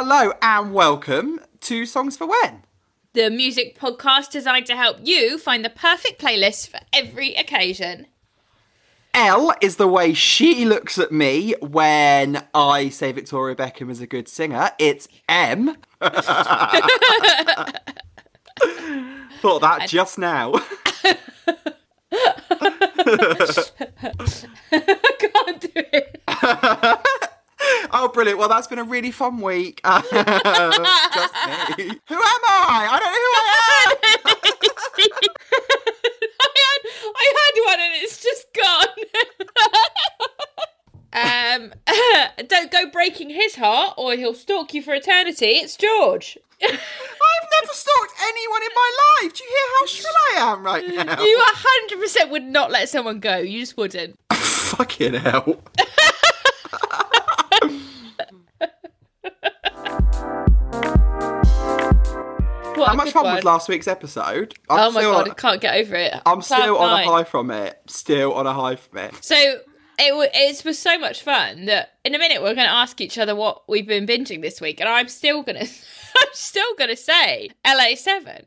Hello and welcome to Songs for When. The music podcast designed to help you find the perfect playlist for every occasion. L is the way she looks at me when I say Victoria Beckham is a good singer. It's Em. Thought that just now. I can't do it. Oh, brilliant. Well, that's been a really fun week. just me. Who am I? I don't know who I am. I had, I had one and it's just gone. um, don't go breaking his heart or he'll stalk you for eternity. It's George. I've never stalked anyone in my life. Do you hear how shrill I am right now? You 100% would not let someone go. You just wouldn't. Fucking hell. What How much fun one. was last week's episode? I'm Oh my god, on- I can't get over it. I'm Cloud still on a high from it. Still on a high from it. So it wa- it was so much fun that in a minute we're going to ask each other what we've been binging this week, and I'm still gonna I'm still gonna say LA Seven.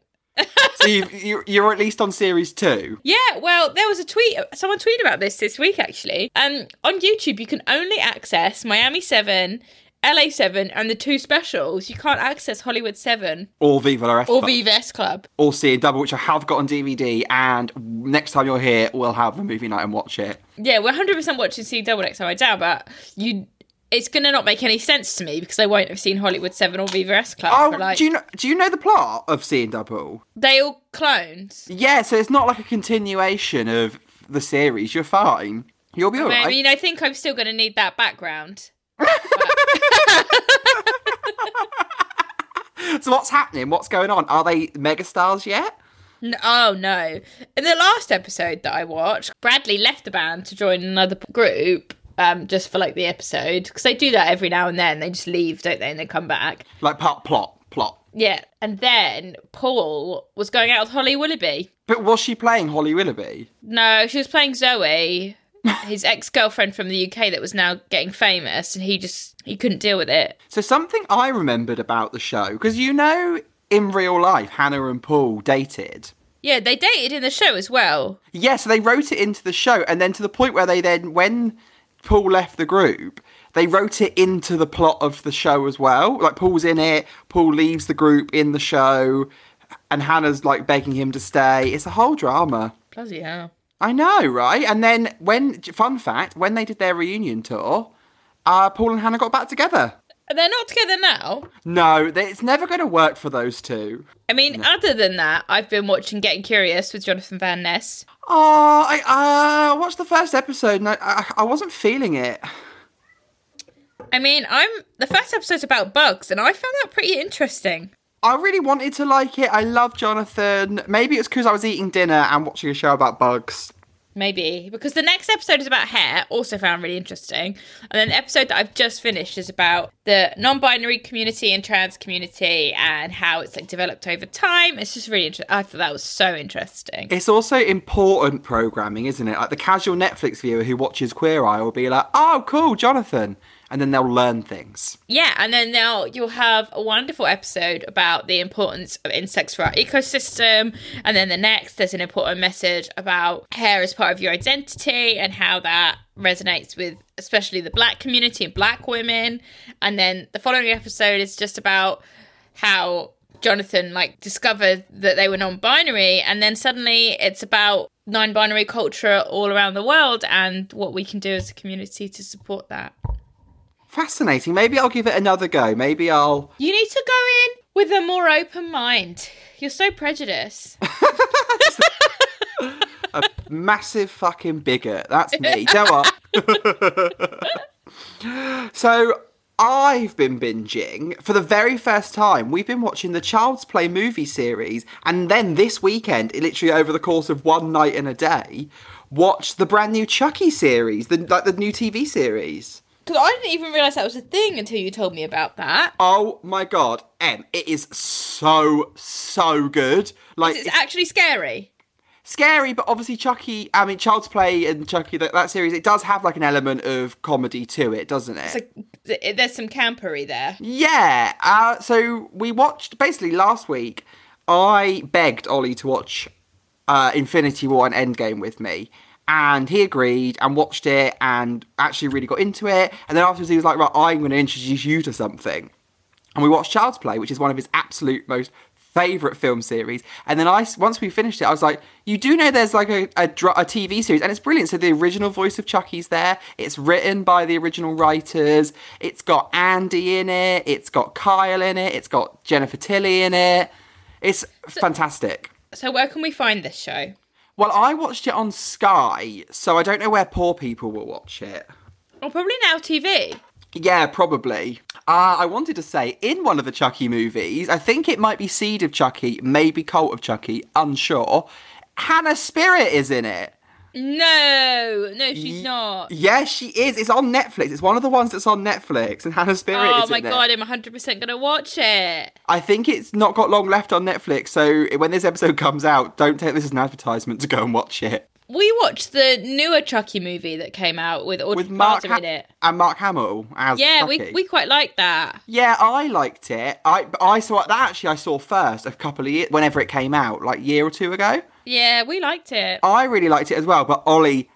So you, you, you're at least on series two. Yeah, well, there was a tweet. Someone tweeted about this this week actually. Um, on YouTube you can only access Miami Seven, LA Seven, and the two specials. You can't access Hollywood Seven Or Viva La Rest or Club. Viva S Club. Or See Double, which I have got on DVD. And next time you're here, we'll have a movie night and watch it. Yeah, we're hundred percent watching C Double X Upside Down, but you. It's gonna not make any sense to me because I won't have seen Hollywood Seven or Viva S Club. Oh, like, do you know? Do you know the plot of Seeing Double? They all clones. Yeah, so it's not like a continuation of the series. You're fine. You'll be alright. I mean, I think I'm still going to need that background. So what's happening? What's going on? Are they megastars yet? No, oh no! In the last episode that I watched, Bradley left the band to join another group, um, just for like the episode because they do that every now and then. They just leave, don't they, and they come back. Like plot, plot, plot. Yeah, and then Paul was going out with Holly Willoughby. But was she playing Holly Willoughby? No, she was playing Zoe, his ex girlfriend from the UK that was now getting famous, and he just he couldn't deal with it. So something I remembered about the show because you know in real life Hannah and Paul dated. Yeah, they dated in the show as well. Yeah, so they wrote it into the show, and then to the point where they then, when Paul left the group, they wrote it into the plot of the show as well. Like Paul's in it, Paul leaves the group in the show, and Hannah's like begging him to stay. It's a whole drama. Bloody hell. I know, right? And then when, fun fact, when they did their reunion tour, uh, Paul and Hannah got back together. They're not together now. No, it's never going to work for those two. I mean, other than that, I've been watching Getting Curious with Jonathan Van Ness. Oh, I uh, watched the first episode and I, I, I wasn't feeling it. I mean, I'm the first episode's about bugs, and I found that pretty interesting. I really wanted to like it. I love Jonathan. Maybe it's because I was eating dinner and watching a show about bugs. Maybe because the next episode is about hair, also found really interesting. And then the episode that I've just finished is about the non-binary community and trans community and how it's like developed over time. It's just really interesting. I thought that was so interesting. It's also important programming, isn't it? Like the casual Netflix viewer who watches Queer Eye will be like, "Oh, cool, Jonathan," and then they'll learn things. Yeah, and then now you'll have a wonderful episode about the importance of insects for our ecosystem. And then the next, there's an important message about hair as part of your identity and how that resonates with especially the black community and black women. And then the following episode is just about how Jonathan like discovered that they were non-binary and then suddenly it's about non-binary culture all around the world and what we can do as a community to support that. Fascinating. Maybe I'll give it another go. Maybe I'll. You need to go in with a more open mind. You're so prejudiced. A massive fucking bigot. That's me. Don't I? so I've been binging for the very first time. We've been watching the Child's Play movie series, and then this weekend, literally over the course of one night and a day, watched the brand new Chucky series, the like the new TV series. Because I didn't even realise that was a thing until you told me about that. Oh my god, Em, it is so so good. Like It's it's- actually scary. scary, but obviously Chucky. I mean, Child's Play and Chucky that, that series. It does have like an element of comedy to it, doesn't it? Like, there's some campery there. Yeah. Uh, so we watched basically last week. I begged Ollie to watch uh, Infinity War and Endgame with me, and he agreed and watched it and actually really got into it. And then afterwards, he was like, "Right, I'm going to introduce you to something." And we watched Child's Play, which is one of his absolute most favorite film series. And then I, once we finished it, I was like, "You do know there's like a, a, a TV series, and it's brilliant." So the original voice of Chucky's there. It's written by the original writers. It's got Andy in it. It's got Kyle in it. It's got Jennifer Tilly in it. It's fantastic. So where can we find this show? Well, I watched it on Sky, so I don't know where poor people will watch it. Oh, probably now TV. Yeah, probably. Uh, I wanted to say, in one of the Chucky movies, I think it might be Seed of Chucky, maybe Cult of Chucky, unsure. Hannah Spearritt is in it. No, no, she's not. Yes, she is. It's on Netflix. It's one of the ones that's on Netflix, and Hannah Spearritt Oh is my in it. god, I'm 100% gonna watch it. I think it's not got long left on Netflix, so when this episode comes out, don't take this as an advertisement to go and watch it. We watched the newer Chucky movie that came out with Aubrey With Mark Plaza in it. and Mark Hamill as Yeah, Chucky. we, we quite liked that. Yeah, I liked it. I I saw that actually. I saw first a couple of years whenever it came out, like a year or two ago. Yeah, we liked it. I really liked it as well, but Ollie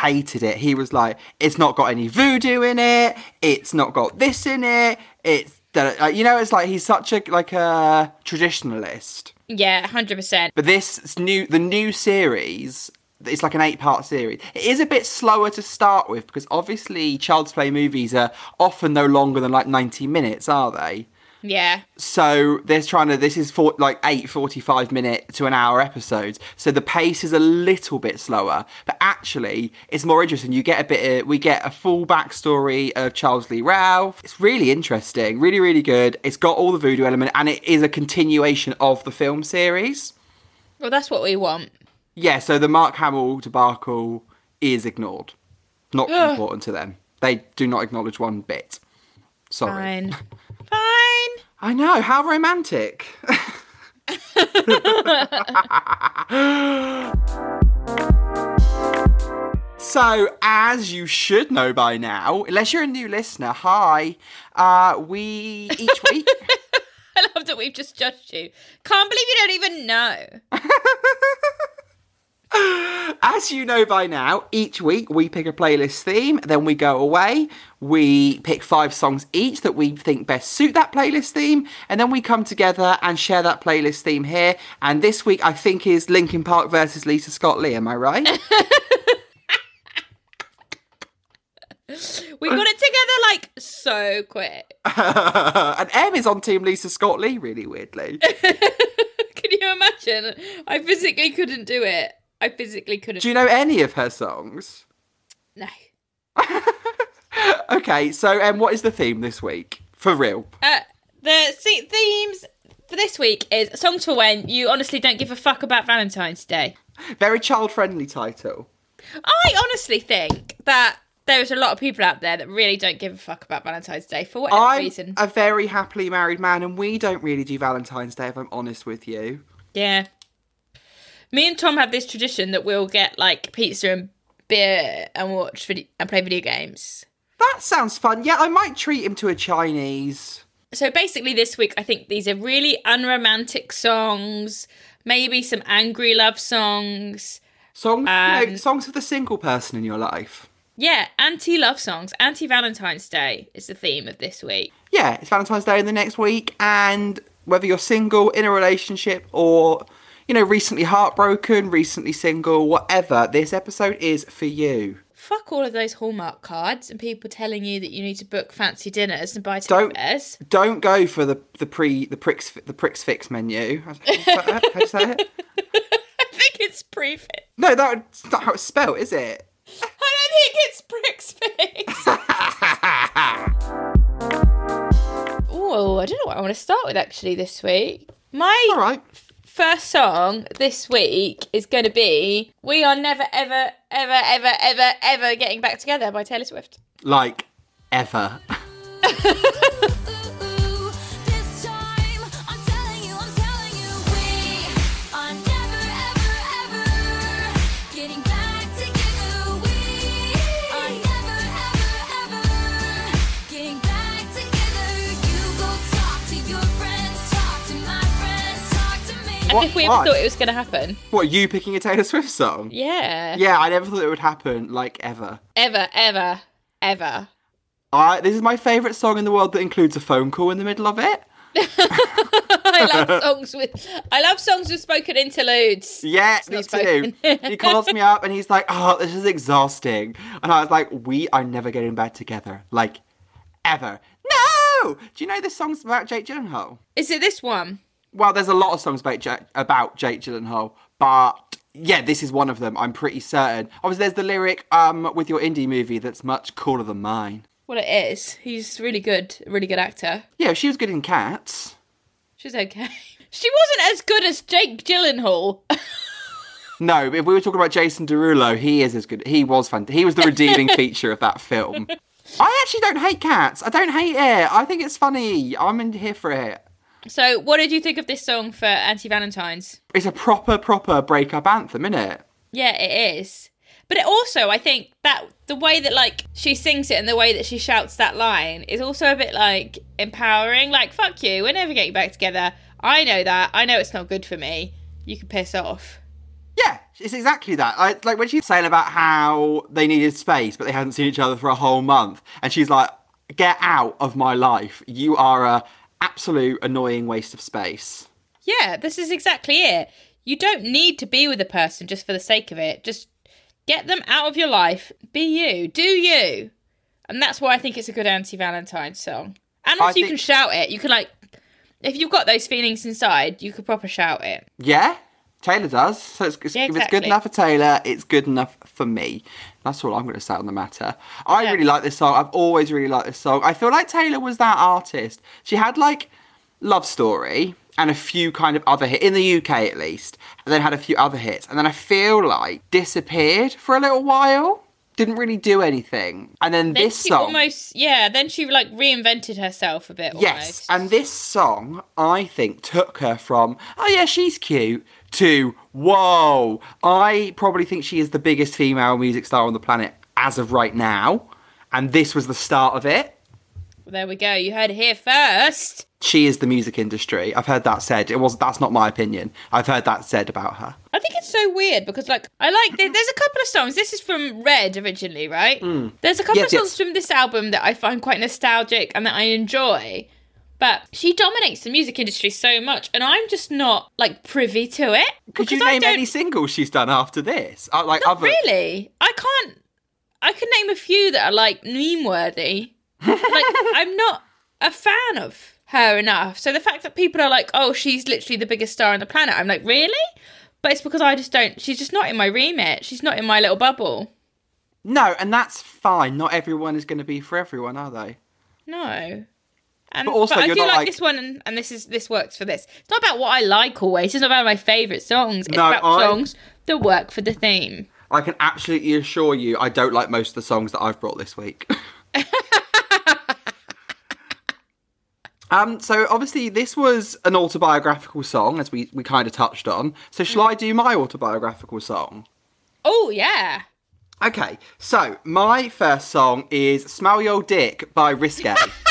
hated it. He was like, "It's not got any voodoo in it. It's not got this in it. It's uh, you know, it's like he's such a like a traditionalist." Yeah, 100%. But this new the new series. It's like an eight-part series. It is a bit slower to start with because obviously Child's Play movies are often no longer than like ninety minutes, are they? Yeah. So they're trying to. This is for like eight 45 minute to an hour episodes. So the pace is a little bit slower, but actually it's more interesting. You get a bit. Of, we get a full backstory of Charles Lee Ray. It's really interesting. Really, really good. It's got all the voodoo element, and it is a continuation of the film series. Well, that's what we want. Yeah. So the Mark Hamill debacle is ignored. Not important to them. They do not acknowledge one bit. Sorry. Fine. Fine. I know, how romantic. so, as you should know by now, unless you're a new listener, hi. Uh, we each week. I love that we've just judged you. Can't believe you don't even know. As you know by now, each week we pick a playlist theme, then we go away. We pick five songs each that we think best suit that playlist theme, and then we come together and share that playlist theme here. And this week, I think, is Linkin Park versus Lisa Scott Lee. Am I right? We got it together like so quick. and Em is on Team Lisa Scott Lee, really weirdly. Can you imagine? I physically couldn't do it. I physically couldn't. Do you know any of her songs? no. Okay, so um, what is the theme this week? For real. Uh, the se- themes for this week is songs for when you honestly don't give a fuck about Valentine's Day. Very child friendly title. I honestly think that there's a lot of people out there that really don't give a fuck about Valentine's Day for whatever I'm reason. a very happily married man, and we don't really do Valentine's Day, if I'm honest with you. Yeah. Me and Tom have this tradition that we'll get like pizza and beer and watch video- and play video games. That sounds fun. Yeah, I might treat him to a Chinese. So basically, this week I think these are really unromantic songs, maybe some angry love songs. Songs, you know, Um, songs for the single person in your life. Yeah, anti love songs, anti Valentine's Day is the theme of this week. Yeah, it's Valentine's Day in the next week, and whether you're single, in a relationship, or, you know, recently heartbroken, recently single, whatever, this episode is for you. Fuck all of those Hallmark cards and people telling you that you need to book fancy dinners and buy Don't- bears. Don't go for the the pre the pricks the pricks fix menu. How do you say that? How do you say it? I think it's prefix. No, that's not how it's spelled, is it? I don't think it's Bricks Fix. oh, I don't know what I want to start with actually this week. My All right. First song this week is going to be We Are Never, Ever, Ever, Ever, Ever, Ever Getting Back Together by Taylor Swift. Like ever. As if we ever Why? thought it was going to happen. What, you picking a Taylor Swift song? Yeah. Yeah, I never thought it would happen, like, ever. Ever, ever, ever. I, this is my favourite song in the world that includes a phone call in the middle of it. I love songs with I love songs with spoken interludes. Yeah, me too. he calls me up and he's like, "Oh, this is exhausting," and I was like, "We are never getting back together, like ever." No. Do you know this song's about Jake Gyllenhaal? Is it this one? Well, there's a lot of songs about Jake, about Jake Gyllenhaal, but yeah, this is one of them. I'm pretty certain. Obviously, there's the lyric um, with your indie movie that's much cooler than mine. Well, it is. He's really good, a really good actor. Yeah, she was good in Cats. She's okay. She wasn't as good as Jake Gyllenhaal. No, if we were talking about Jason Derulo, he is as good. He was fun. He was the redeeming feature of that film. I actually don't hate Cats. I don't hate it. I think it's funny. I'm in here for it. So, what did you think of this song for Anti Valentine's? It's a proper, proper breakup anthem, isn't it? Yeah, it is. But it also, I think that the way that like she sings it and the way that she shouts that line is also a bit like empowering. Like, fuck you, we're never getting back together. I know that. I know it's not good for me. You can piss off. Yeah, it's exactly that. I, like when she's saying about how they needed space, but they hadn't seen each other for a whole month, and she's like, "Get out of my life. You are a absolute annoying waste of space." Yeah, this is exactly it. You don't need to be with a person just for the sake of it. Just get them out of your life. Be you. Do you. And that's why I think it's a good anti Valentine song. And I also, you think- can shout it. You can, like, if you've got those feelings inside, you could proper shout it. Yeah, Taylor does. So it's, it's, Yeah, if it's good enough for Taylor, it's good enough for me. That's all I'm going to say on the matter. I Yeah. really like this song. I've always really liked this song. I feel like Taylor was that artist. She had like Love Story and a few kind of other hits, in the UK at least, and then had a few other hits. And then I feel like disappeared for a little while. Didn't really do anything. And then, Then this she song. almost, yeah, then she, like, reinvented herself a bit. Yes, almost. and this song, I think, took her from, oh yeah, she's cute, to, whoa, I probably think she is the biggest female music star on the planet as of right now. And this was the start of it. There we go. You heard it here first. She is the music industry. I've heard that said. It was that's not my opinion. I've heard that said about her. I think it's so weird because, like, I like. there- There's a couple of songs. This is from Red originally, right? Hmm. There's a couple. Yes, of songs yes. from this album that I find quite nostalgic and that I enjoy. But she dominates the music industry so much, and I'm just not like privy to it. Could you name any singles she's done after this? Uh, like Not other really. I can't. I can name a few that are like meme worthy. like I'm not a fan of her enough. So the fact that people are like, "Oh, she's literally the biggest star on the planet," I'm like, really? But it's because I just don't. She's just not in my remit. She's not in my little bubble. No, and that's fine. Not everyone is going to be for everyone, are they? No. And But also but I do like, like- this one, and, and this is this works for this. It's not about what I like always. It's not about my favourite songs. It's No, about I- songs that work for the theme. I can absolutely assure you, I don't like most of the songs that I've brought this week. um, so obviously this was an autobiographical song, as we, we kind of touched on. So shall I do my autobiographical song? Oh yeah. Okay, so my first song is "Smell Your Dick" by Riskay.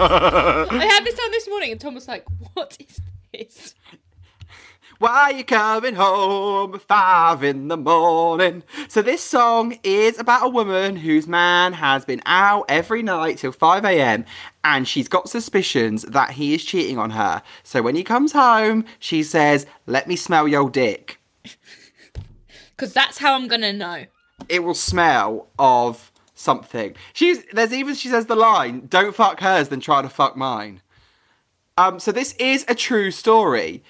I had this on this morning, and Tom was like, "What is this?" Why are you coming home five in the morning? So this song is about a woman whose man has been out every night till 5 a.m. and she's got suspicions that he is cheating on her. So when he comes home, she says, "Let me smell your dick." Because that's how I'm gonna know. It will smell of something. She's there's even she says the line, "Don't fuck hers, then try to fuck mine." Um, so this is a true story.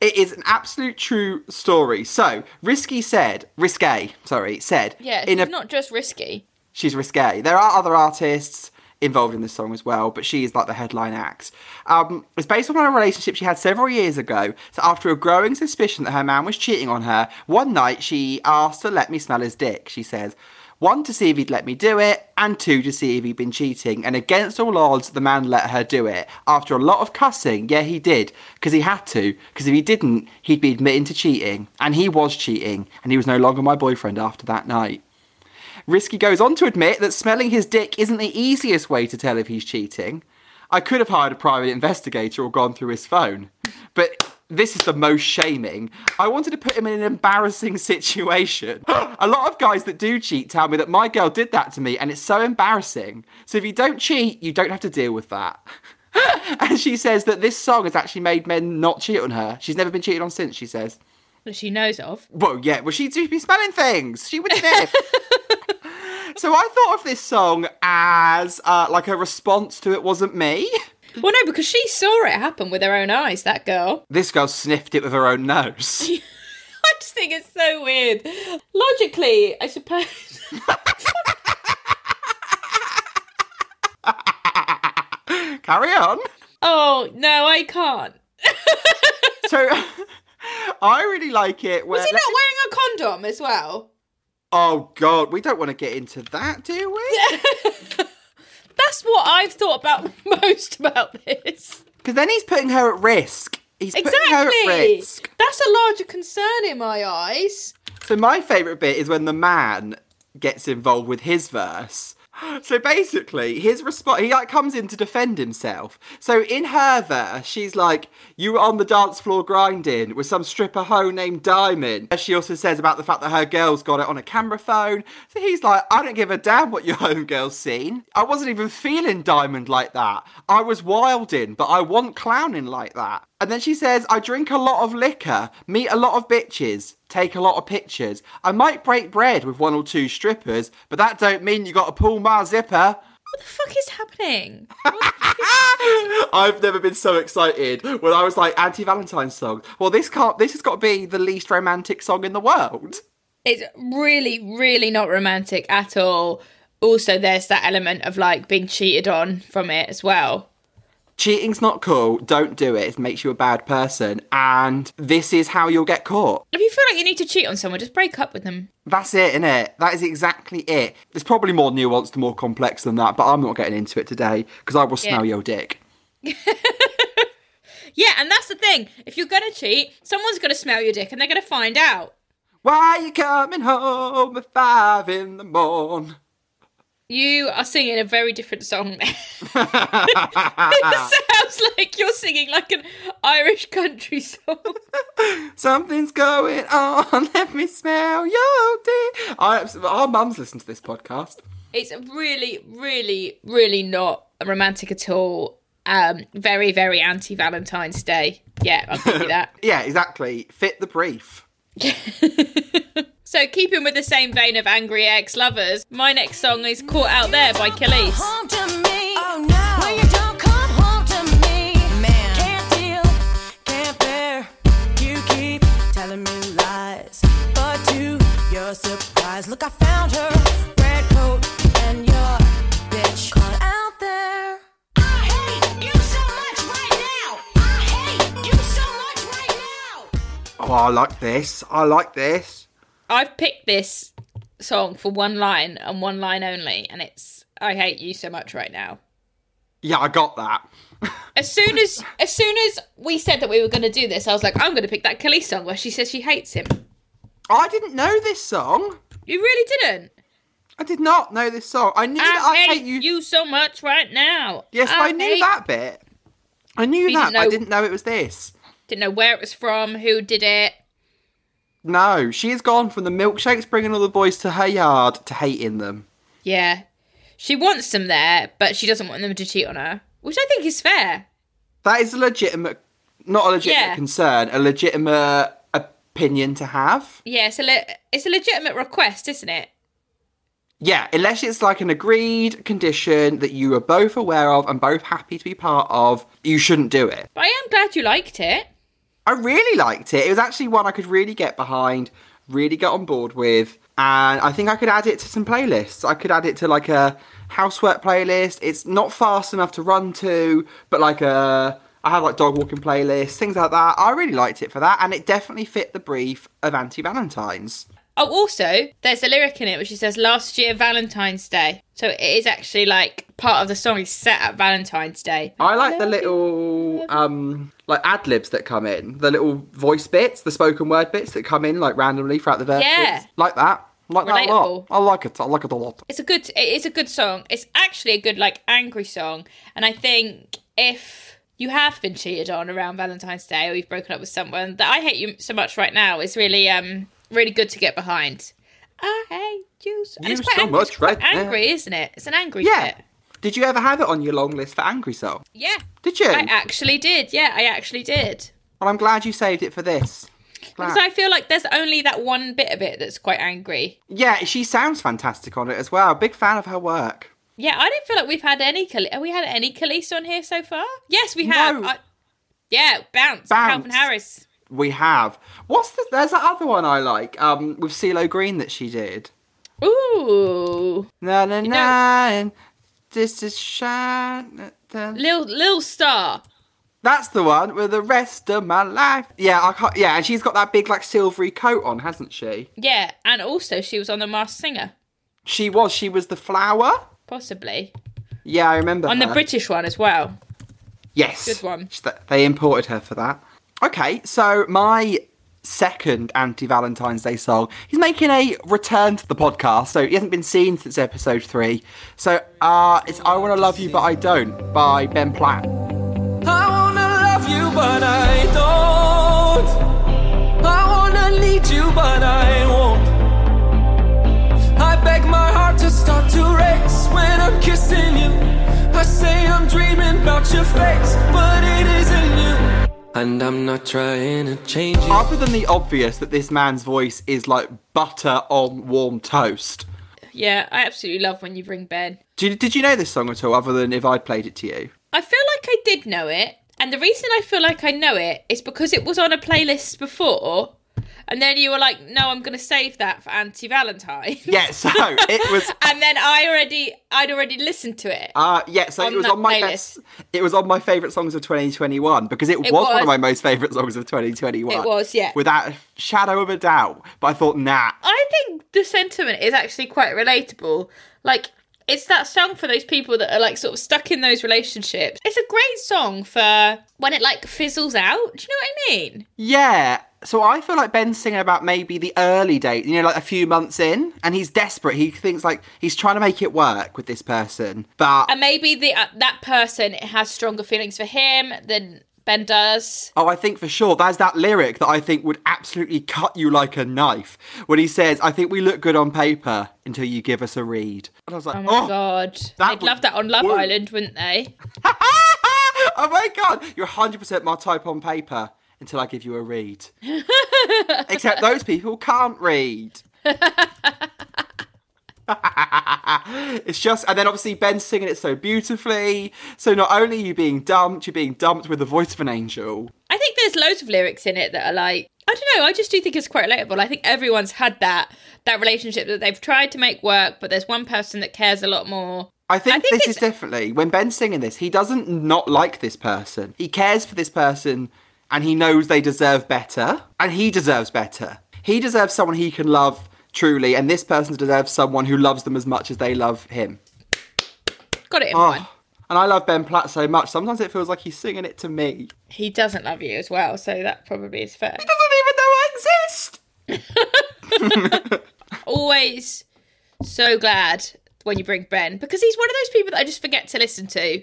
It is an absolute true story. So Risky said, Riskay, sorry, said, Yeah, in a not just risky. she's risque. There are other artists involved in this song as well, but she is like the headline act. Um, it's based on a relationship she had several years ago. So after a growing suspicion that her man was cheating on her, one night she asked to let me smell his dick. She says, One, to see if he'd let me do it, and two, to see if he'd been cheating. And against all odds, the man let her do it. After a lot of cussing, yeah, he did, because he had to, because if he didn't, he'd be admitting to cheating. And he was cheating, and he was no longer my boyfriend after that night. Risky goes on to admit that smelling his dick isn't the easiest way to tell if he's cheating. I could have hired a private investigator or gone through his phone. But this is the most shaming. I wanted to put him in an embarrassing situation. a lot of guys that do cheat tell me that my girl did that to me and it's so embarrassing. So if you don't cheat, you don't have to deal with that. and she says that this song has actually made men not cheat on her. She's never been cheated on since, she says. That she knows of. Well, yeah, well, she'd be smelling things. She would sniff. so I thought of this song as uh, like a response to It Wasn't Me. Well, no, because she saw it happen with her own eyes, that girl. This girl sniffed it with her own nose. I just think it's so weird. Logically, I suppose. Carry on. Oh, no, I can't. So I really like it. Where Was he not wearing a condom as well? Oh God, we don't want to get into that, do we? That's what I've thought about most about this. Because then he's putting her at risk. He's putting her at Exactly. risk. That's a larger concern in my eyes. So my favourite bit is when the man gets involved with his verse. So basically, his response, he like comes in to defend himself. So in her verse, she's like, "You were on the dance floor grinding with some stripper hoe named Diamond." She also says about the fact that her girl's got it on a camera phone. So he's like, "I don't give a damn what your home girl's seen. I wasn't even feeling Diamond like that. I was wilding, but I want clowning like that." And then she says, I drink a lot of liquor, meet a lot of bitches, take a lot of pictures. I might break bread with one or two strippers, but that don't mean you got to pull my zipper. What the fuck is happening? I've never been so excited when I was like anti Valentine's song. Well, this can't. This has got to be the least romantic song in the world. it's really, really not romantic at all. Also, there's that element of like being cheated on from it as well. Cheating's not cool. Don't do it. It makes you a bad person. And this is how you'll get caught. If you feel like you need to cheat on someone, just break up with them. That's it, isn't it? That is exactly it. It's probably more nuanced and more complex than that, but I'm not getting into it today because I will smell your dick. Yeah, and that's the thing. If you're gonna cheat, someone's gonna smell your dick and they're gonna find out. Why are you coming home at five in the morn? You are singing a very different song it sounds like you're singing like an Irish country song. Something's going on. Let me smell your dick. I, our mums listen to this podcast. It's really, really, really not romantic at all. Um, very, very anti Valentine's Day. Yeah, I'll give you that. Yeah, exactly. Fit the brief. So, keeping with the same vein of angry ex lovers, my next song is Caught Out There by Kelis. Home to me. Oh no. When you don't come home to me. Man. Can't deal, can't bear. You keep telling me lies. But to your surprise, look, I found her. Red coat and your bitch caught out there. I hate you so much right now. I hate you so much right now. Oh, I like this. I like this. I've picked this song for one line and one line only, and it's I hate you so much right now. Yeah, I got that. As soon as as soon as we said that we were going to do this, I was like, I'm going to pick that Kelis song where she says she hates him. Oh, I didn't know this song. You really didn't. I did not know this song. I knew that I, I hate you. so much right now. Yes, I, knew hate- that bit. I knew You that, didn't but I know- didn't know it was this. Didn't know where it was from, who did it. No, she has gone from the milkshakes bringing all the boys to her yard to hating them. Yeah, she wants them there, but she doesn't want them to cheat on her, which I think is fair. That is a legitimate, not a legitimate Yeah. concern, a legitimate opinion to have. Yeah, it's a le- it's a legitimate request, isn't it? Yeah, unless it's like an agreed condition that you are both aware of and both happy to be part of, you shouldn't do it. But I am glad you liked it. I really liked it. It was actually one I could really get behind, really get on board with, and I think I could add it to some playlists. I could add it to like a housework playlist. It's not fast enough to run to, but like a I have like dog walking playlists, things like that. I really liked it for that, and it definitely fit the brief of Anti Valentines. Oh, also, there's a lyric in it which says "Last year Valentine's Day," so it is actually like part of the song is set at Valentine's Day. I like the little um like ad libs that come in, the little voice bits, the spoken word bits that come in like randomly throughout the verses. Yeah. Like that. I like that a lot. I like it. I like it a lot. It's a good. It is a good song. It's actually a good like angry song, and I think if you have been cheated on around Valentine's Day or you've broken up with someone that I hate you so much right now is really um really good to get behind. I hate you. So, You it's quite so angry, much it's right angry, isn't it? It's an angry Yeah. bit. Did you ever have it on your long list for angry song? Yeah. Did you? I actually did. Yeah, I actually did. Well, I'm glad you saved it for this. Glad. Because I feel like there's only that one bit of it that's quite angry. Yeah, she sounds fantastic on it as well. Big fan of her work. Yeah, I don't feel like we've had any. Khal- Have we had any Kelis on here so far? Yes, we have. No. I- yeah, bounce. Bounce. Calvin Harris. We have. What's the? There's that other one I like. Um, with CeeLo Green that she did. Ooh, Na na na. This is shine. Lil Lil Star. That's the one with the rest of my life. Yeah, I can't. Yeah, and she's got that big like silvery coat on, hasn't she? Yeah, and also she was on The Masked Singer, She was. She was the flower. possibly Yeah, I remember. on the. British one as well. Yes. Good one. They imported her for that. Okay, so my second anti Valentine's Day song, he's making a return to the podcast, so he hasn't been seen since episode three. So uh, it's I Wanna Love You But I Don't by Ben Platt. I wanna love you, but I don't. I wanna need you, but I won't. I beg my heart to start to race when I'm kissing you. I say I'm dreaming about your face, but it you. And I'm not trying to change you. Other than the obvious that this man's voice is like butter on warm toast. Yeah, I absolutely love when you bring Ben. Did you, did you know this song at all, other than if I'd played it to you? I feel like I did know it, and the reason I feel like I know it is because it was on a playlist before, and then you were like, "No, I'm going to save that for Anti Valentine." Yeah, so it was and then I already, I'd already listened to it. Uh, yeah, so it was on my playlist. best. It was on my favourite songs of 2021 because it, It was, one of my most favourite songs of 2021. It was, yeah. without a shadow of a doubt. But I thought, nah, I think the sentiment is actually quite relatable. Like, it's that song for those people that are like sort of stuck in those relationships. It's a great song for when it like fizzles out. Do you know what I mean? yeah. So I feel like Ben's singing about maybe the early date, you know, like a few months in, and he's desperate. He thinks like he's trying to make it work with this person, but And maybe the uh, that person has stronger feelings for him than Ben does. Oh, I think for sure. There's that lyric that I think would absolutely cut you like a knife. When he says, I think we look good on paper until you give us a read. And I was like, Oh my god. They'd love that on Love. Island, wouldn't they? oh my god, you're 100% my type on paper until I give you a read. Except those people can't read. it's just, and then obviously Ben's singing it so beautifully. So not only are you being dumped, you're being dumped with the voice of an angel. I think there's loads of lyrics in it that are like I don't know, I just do think it's quite relatable. I think everyone's had that that relationship that they've tried to make work, but there's one person that cares a lot more. I think, I think this it's- is definitely when Ben's singing this, he doesn't not like this person. He cares for this person and he knows they deserve better and he deserves better. He deserves someone he can love truly and this person deserves someone who loves them as much as they love him. Got it ah, in Oh, one. and I love Ben Platt so much. Sometimes it feels like he's singing it to me. He doesn't love you as well, so that probably is fair. He doesn't even know I exist. Always so glad when you bring Ben because he's one of those people that I just forget to listen to.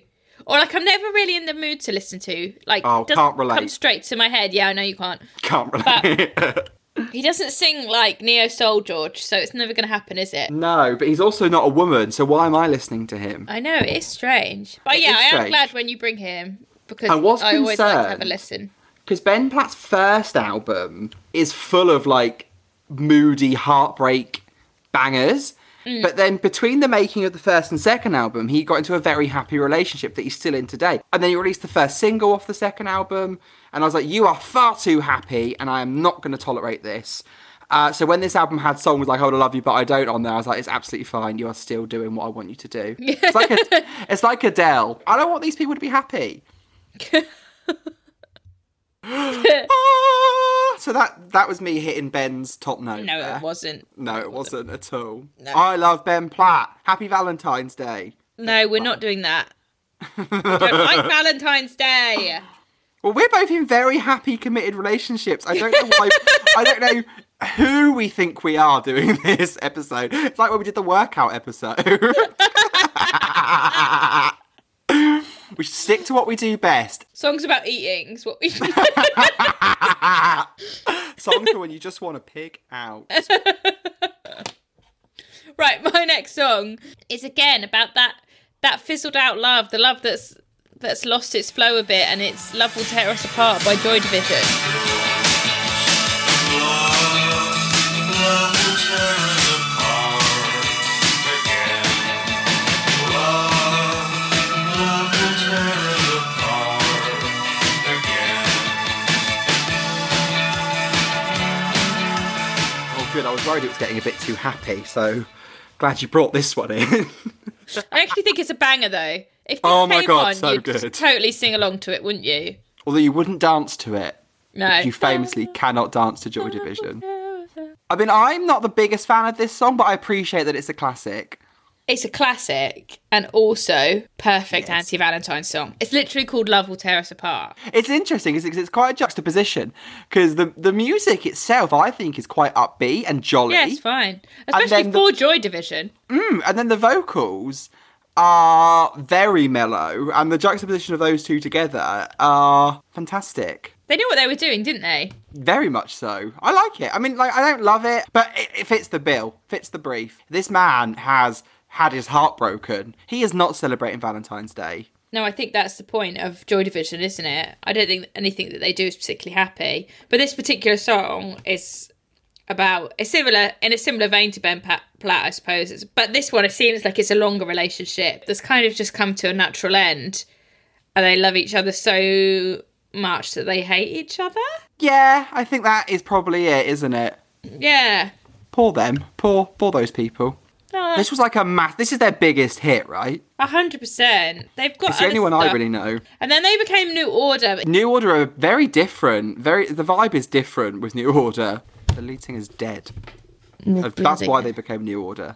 Or like I'm never really in the mood to listen to. Like Oh, can't relate. come straight to my head. Yeah, I know you can't. Can't relate. He doesn't sing like Neo Soul George, so it's never going to happen, is it? no, but he's also not a woman, so why am I listening to him? I know it is strange, but It yeah, I am strange. glad when you bring him because I was I always like to have a listen. Because Ben Platt's first album is full of like moody heartbreak bangers. Mm. But then between the making of the first and second album, he got into a very happy relationship that he's still in today. And then he released the first single off the second album. And I was like, you are far too happy, and I am not going to tolerate this. Uh, so when this album had songs like "I Wanna Love You But I Don't" on there, I was like, "It's absolutely fine. You are still doing what I want you to do." It's like a, it's like Adele. I don't want these people to be happy. Ah, so that that was me hitting Ben's top note. No, there. it wasn't. No, it wasn't at all. No. I love Ben Platt. Happy Valentine's Day. No, we're not doing that. We don't like Valentine's Day. Well, we're both in very happy, committed relationships. I don't know why. I don't know who we think we are doing this episode. It's like when we did the workout episode. we should stick to what we do best. Songs about eating is what we Songs for when you just want to pig out. Right, my next song is again about that that fizzled out love, the love that's that's lost its flow a bit, and it's "Love Will Tear Us Apart" by Joy Division. Oh, good. I was worried it was getting a bit too happy, so glad you brought this one in. I actually think it's a banger though. If Oh my came God, on, so you'd good. totally sing along to it, wouldn't you? Although you wouldn't dance to it. No. You famously cannot dance to Joy Division. I mean, I'm not the biggest fan of this song, but I appreciate that it's a classic. It's a classic and also perfect Yes. anti-Valentine's song. It's literally called "Love Will Tear Us Apart." It's interesting because it's, it's quite a juxtaposition because the the music itself, I think, is quite upbeat and jolly. Yeah, it's fine, especially then the- for Joy Division. Mm, and then the vocals are very mellow, and the juxtaposition of those two together are fantastic. They knew what they were doing, didn't they? Very much so. I like it. I mean, like, I don't love it, but it, it fits the bill, fits the brief. This man has had his heart broken. He is not celebrating Valentine's Day. No, I think that's the point of Joy Division, isn't it? I don't think anything that they do is particularly happy. But this particular song is about a similar in a similar vein to Ben Pat- Platt, I suppose. It's, but this one, it seems like it's a longer relationship that's kind of just come to a natural end, and they love each other so much that they hate each other. Yeah, I think that is probably it, isn't it? Yeah. Poor them. Poor, poor those people. No, This was like a mass. This is their biggest hit, right? a hundred percent. They've got It's the only one I really know. And then they became New Order. New Order are very different. Very, the vibe is different with New Order. The lead singer's dead. That's why they became New Order.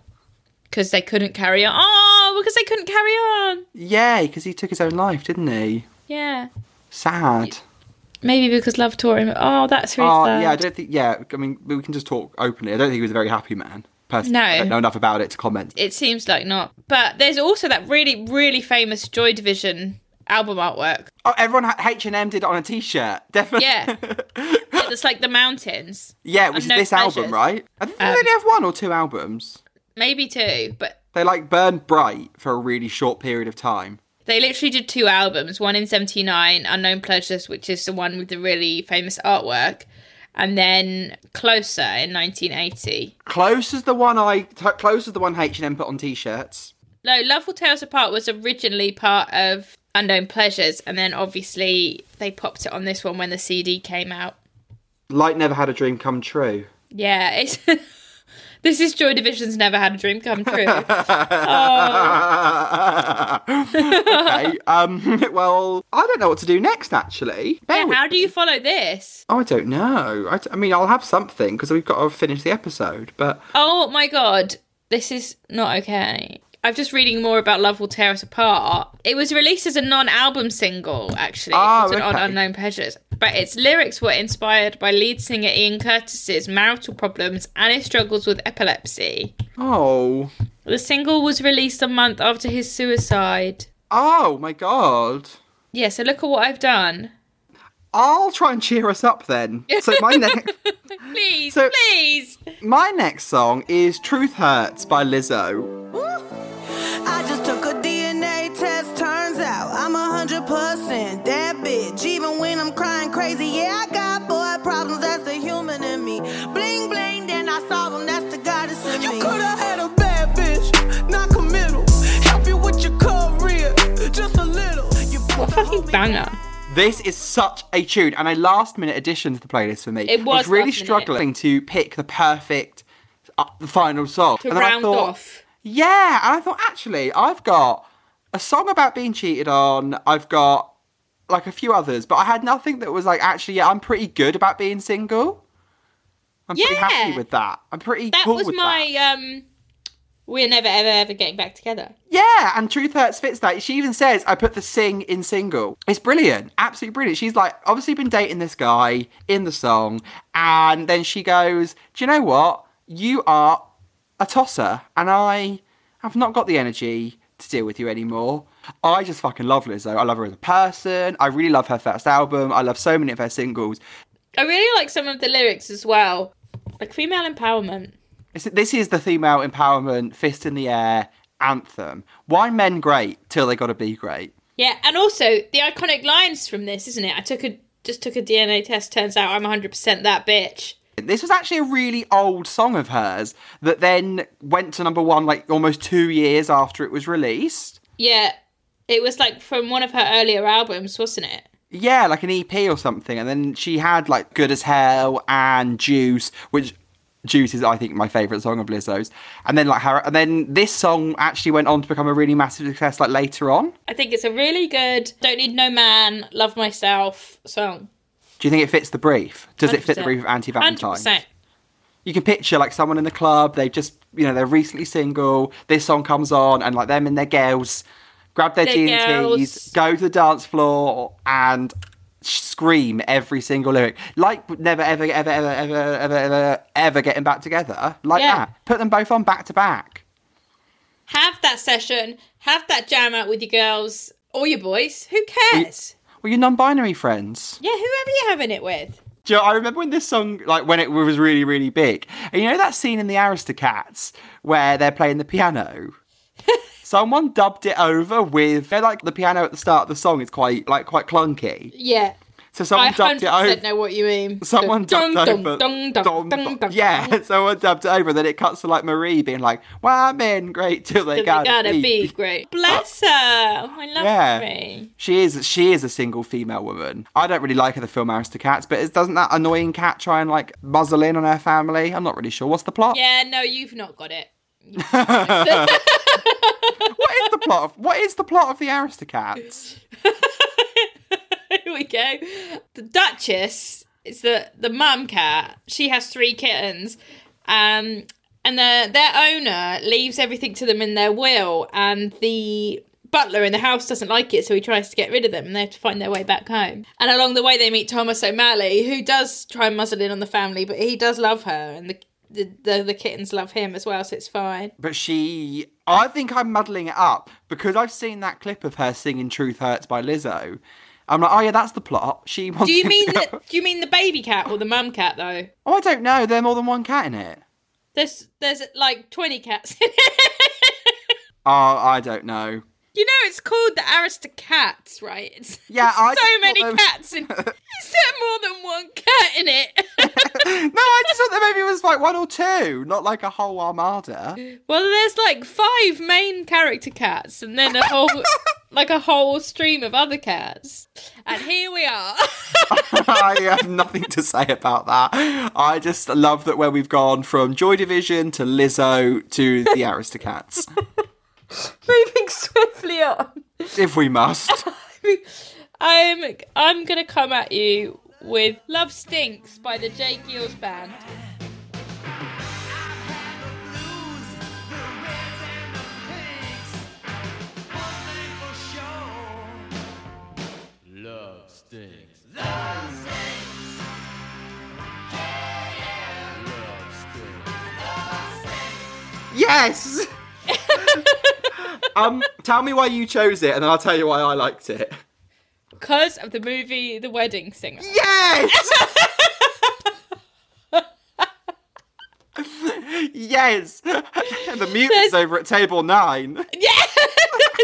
because they couldn't carry on. Oh, because they couldn't carry on. Yeah, because he took his own life, didn't he? Yeah. Sad. Maybe because love tore him. Oh, that's really Oh, sad. yeah, I don't think. Yeah, I mean, we can just talk openly. I don't think he was a very happy man. Personally, No. I don't know enough about it to comment. It seems like not. But there's also that really, really famous Joy Division album artwork. Oh, everyone H and M did it on a T-shirt. Definitely. Yeah. It's like the mountains. yeah, which is Unknown this album, right? I think they Um, only have one or two albums. Maybe two, but They like burned bright for a really short period of time. they literally did two albums. One in 79, Unknown Pleasures, which is the one with the really famous artwork. And then Closer in 1980. Close as the one I t- close as the one H and M put on T-shirts. No, Love Will Tear Us Apart was originally part of Unknown Pleasures, and then obviously they popped it on this one when the CD came out. Light never had a dream come true. Yeah, it's this is Joy Division's Never Had a Dream Come True. okay. Um. Well, I don't know what to do next. Actually, Bear yeah, how do you follow this? I don't know. I mean, I'll have something because we've got to finish the episode. But Oh my god, this is not okay. I'm just reading more about Love Will Tear Us Apart. It was released as a non-album single, actually, Oh, put on. Unknown Pleasures. But its lyrics were inspired by lead singer Ian Curtis's marital problems and his struggles with epilepsy. oh, The single was released a month after his suicide. oh my god. Yeah, so look at what I've done. I'll try and cheer us up then. So my next Please, So- please. my next song is "Truth Hurts" by Lizzo. I just took a DNA test, turns out I'm a hundred percent that bitch. Even when I'm crying crazy, yeah, I got boy problems, that's the human in me. Bling bling, then I solve them, that's the goddess in me. You could've had a bad bitch, not committal. Help you with your career, just a little. You What a fucking banger. This is such a tune and a last minute addition to the playlist for me. It I was really last minute. struggling to pick the perfect uh, the final song. To and then I round thought, off. Yeah, and I thought actually I've got a song about being cheated on. I've got like a few others, but I had nothing that was like actually. Yeah, I'm pretty good about being single. I'm pretty happy with that. I'm pretty That cool was with my that. um. We're never ever ever getting back together. Yeah, and Truth Hurts fits that. She even says, I put the sing in single. It's brilliant. Absolutely brilliant. She's like, obviously been dating this guy in the song. And then she goes, Do you know what? You are a tosser. And I have not got the energy to deal with you anymore. I just fucking love Lizzo. I love her as a person. I really love her first album. I love so many of her singles. I really like some of the lyrics as well, like female empowerment. This- is the female empowerment, fist in the air anthem. Why men great till they gotta be great? Yeah, and also the iconic lines from this, isn't it? I took a just took a DNA test. Turns out I'm 100 percent that bitch. This was actually a really old song of hers that then went to number one like almost two years after it was released. Yeah, it was like from one of her earlier albums, wasn't it? Yeah, like an EP or something. And then she had like Good as Hell and Juice, which Juice is I think my favourite song of Lizzo's. And then like her and then this song actually went on to become a really massive success like later on. I think it's a really good "Don't Need No Man, Love Myself" song. Do you think it fits the brief? Does it fit the brief of Anti Valentine? you can picture like someone in the club they've just you know they're recently single this song comes on and like them and their girls grab their Their G&Ts go to the dance floor and scream every single lyric like never ever ever ever ever ever ever ever getting back together like Yeah. that put them both on back to back Have that session. Have that jam out with your girls or your boys. Who cares? Well your non-binary friends Yeah, whoever you're having it with. You know, I remember when this song, like when it was really, really big. And you know that scene in the Aristocats where they're playing the piano? Someone dubbed it over with, they're like the piano at the start of the song is quite, like, quite clunky. Yeah. So someone I dubbed it 100% over. know what you mean. Someone dubbed over. dun, dun, dun, dun, dun. dun, yeah, someone dubbed it over. And then it cuts to like Marie being like, "Well, men, great till they gotta, gotta be." be great. Bless her. Oh, I love Yeah. Marie. She is she is a single female woman. I don't really like her the film Aristocats, but it, doesn't that annoying cat try and like muzzle in on her family? I'm not really sure. What's the plot? Yeah, no, you've not got it. What is the plot of what is the plot of the Aristocats? Here we go. The Duchess is the the mum cat. She has three kittens, um, and the, their owner leaves everything to them in their will, and the butler in the house doesn't like it, so he tries to get rid of them, and they have to find their way back home. And along the way, they meet Thomas O'Malley, who does try and muzzle in on the family, but he does love her, and the the, the, the kittens love him as well, so it's fine. But she I think I'm muddling it up because I've seen that clip of her singing Truth Hurts by Lizzo. I'm like, oh yeah, that's the plot. She wants Do you mean to the, do you mean the baby cat or the mum cat though? Oh, I don't know. There's more than one cat in it. There's there's like twenty cats in it. Oh, I don't know. You know, it's called the Aristocats, right? It's, Yeah, it's I so many cats in. Is there more than one cat in it? No, I just thought that maybe it was like one or two, not like a whole armada. well, there's like five main character cats, and then a whole, like a whole stream of other cats. And here we are. I have nothing to say about that. I just love that where we've gone from Joy Division to Lizzo to the Aristocats, Moving swiftly on. if we must. I'm I'm gonna come at you with "Love Stinks" by the J. Geils Band. Love stinks. Yes. Um, tell me why you chose it, and then I'll tell you why I liked it. Because of the movie The Wedding Singer. Yes. yes. the mutants There's- over at table nine.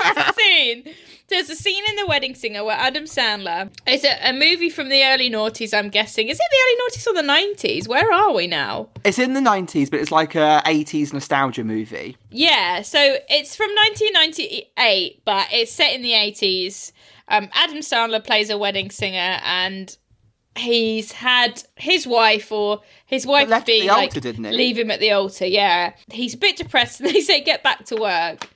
Yeah, scene. There's a scene in The Wedding Singer where Adam Sandler. It's a, a movie from the early noughties, I'm guessing. Is it the early noughties or the 90s? Where are we now? It's in the nineties, but it's like a eighties nostalgia movie. Yeah, so it's from 1998, but it's set in the 80s. Um, Adam Sandler plays a wedding singer, and he's had his wife or his wife left at be the like altar, didn't he? leave him at the altar. Yeah, he's a bit depressed, and they say get back to work.